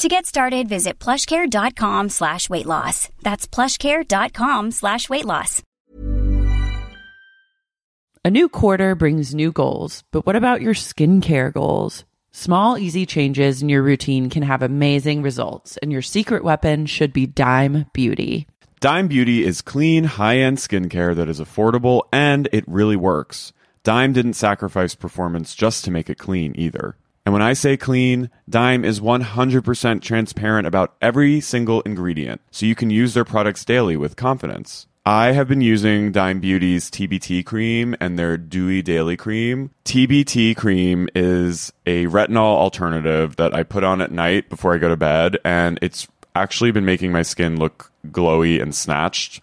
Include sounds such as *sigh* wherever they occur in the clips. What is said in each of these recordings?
To get started, visit plushcare.com slash weight loss. That's plushcare.com slash weight loss. A new quarter brings new goals, but what about your skincare goals? Small, easy changes in your routine can have amazing results, and your secret weapon should be Dime Beauty. Dime Beauty is clean, high end skincare that is affordable and it really works. Dime didn't sacrifice performance just to make it clean either. And when I say clean, Dime is 100% transparent about every single ingredient, so you can use their products daily with confidence. I have been using Dime Beauty's TBT cream and their Dewy Daily Cream. TBT cream is a retinol alternative that I put on at night before I go to bed, and it's actually been making my skin look glowy and snatched,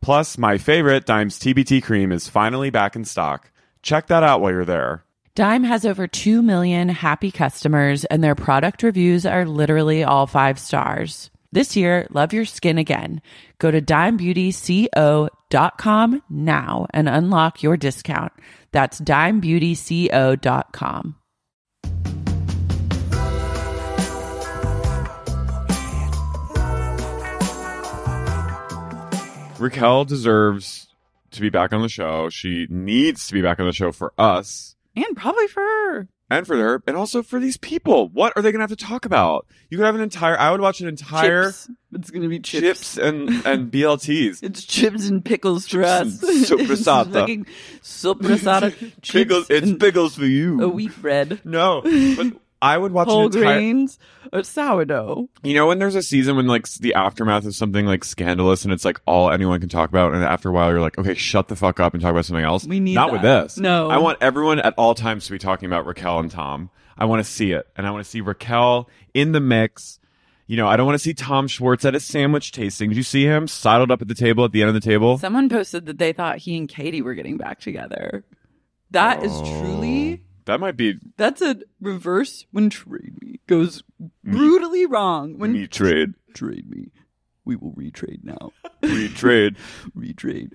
Plus, my favorite, Dime's TBT cream, is finally back in stock. Check that out while you're there. Dime has over 2 million happy customers, and their product reviews are literally all five stars. This year, love your skin again. Go to dimebeautyco.com now and unlock your discount. That's dimebeautyco.com. Raquel deserves to be back on the show. She needs to be back on the show for us And probably for her. and for her, and also for these people. What are they going to have to talk about? You could have an entire. I would watch an entire Chips. It's going to be chips. chips, and and *laughs* BLTs. It's chips and pickles for us. and sopressata. Fucking sopressata. chips Pickles, it's pickles for you. a wheat bread. No, but *laughs* I would watch Whole entire. grains. Or sourdough. You know, when there's a season when like the aftermath of something like scandalous and it's like all anyone can talk about, and after a while you're like, okay, shut the fuck up and talk about something else. We need not with this. No. I want everyone at all times to be talking about Raquel and Tom. I want to see it, and I want to see Raquel in the mix. You know, I don't want to see Tom Schwartz at a sandwich tasting. Did you see him sidled up at the table at the end of the table? Someone posted that they thought he and Katie were getting back together. That is truly oh. That might be that's a reverse when trade me goes brutally wrong. When me trade, trade me, we will retrade now. retrade, *laughs* retrade,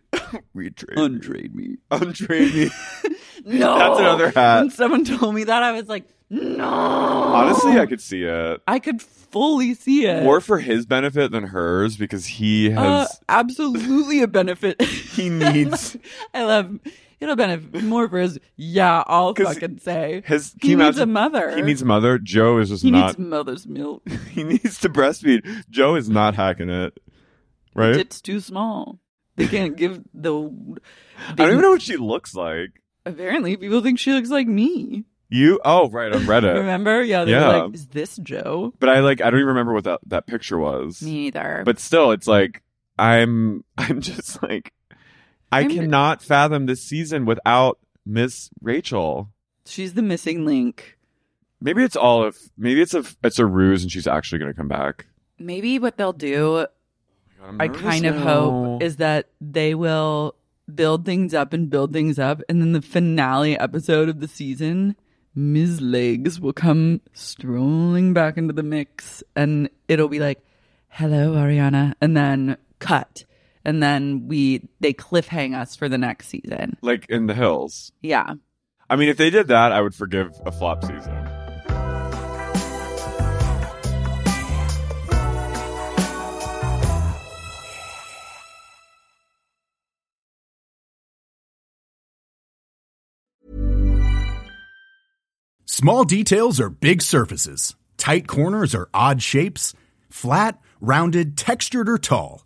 retrade, untrade me. untrade me. *laughs* No, That's another hat. When someone told me that, I was like, no. Honestly, I could see it. I could fully see it. More for his benefit than hers because he uh, has absolutely a benefit. *laughs* he needs I love. It'll benefit more for his. Yeah, I'll *laughs* fucking say his he needs a mother. He needs a mother. Joe is just He not. needs mother's milk. *laughs* he needs to breastfeed. Joe is not hacking it. Right? It's too small. They can't *laughs* give the. I don't even know what she looks like. Apparently, people think she looks like me. You? Oh, right on Reddit. Remember? Yeah, Yeah. like, "Is this Joe?" But I like. I don't even remember what that that picture was. Me neither. But still, it's like I'm. I'm just like. I cannot fathom this season without Miss Rachel. She's the missing link. Maybe it's all of maybe it's a it's a ruse and she's actually going to come back. Maybe what they'll do, I'm I nervous kind of hope, is that they will build things up and build things up. And then the finale episode of the season, Ms. Legs will come strolling back into the mix and it'll be like, hello, Ariana. And then cut. And then we, they cliffhang us for the next season. like in the hills. Yeah. I mean, if they did that, I would forgive a flop season. Small details are big surfaces. Tight corners are odd shapes. Flat, rounded, textured, or tall.